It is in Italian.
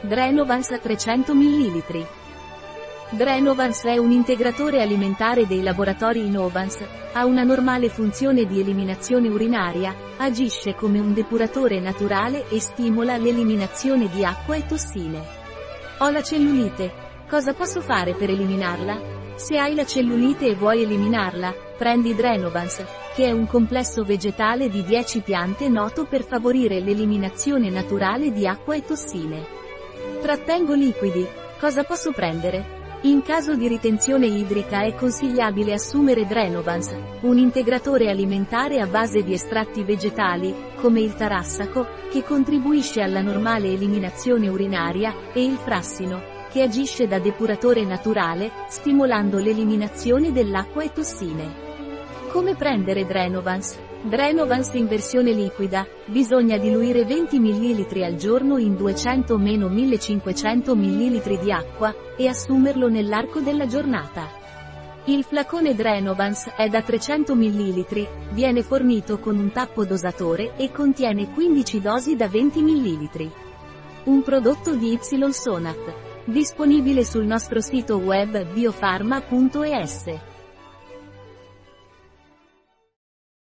Drenovans 300 ml. Drenovans è un integratore alimentare dei laboratori Innovans, ha una normale funzione di eliminazione urinaria, agisce come un depuratore naturale e stimola l'eliminazione di acqua e tossine. Ho la cellulite. Cosa posso fare per eliminarla? Se hai la cellulite e vuoi eliminarla, prendi Drenovans, che è un complesso vegetale di 10 piante noto per favorire l'eliminazione naturale di acqua e tossine. Trattengo liquidi. Cosa posso prendere? In caso di ritenzione idrica è consigliabile assumere Drenovans, un integratore alimentare a base di estratti vegetali, come il tarassaco, che contribuisce alla normale eliminazione urinaria, e il frassino, che agisce da depuratore naturale, stimolando l'eliminazione dell'acqua e tossine. Come prendere Drenovans? Drenovans in versione liquida, bisogna diluire 20 ml al giorno in 200-1500 ml di acqua, e assumerlo nell'arco della giornata. Il flacone Drenovans è da 300 ml, viene fornito con un tappo dosatore e contiene 15 dosi da 20 ml. Un prodotto di Y Sonat. Disponibile sul nostro sito web biofarma.es.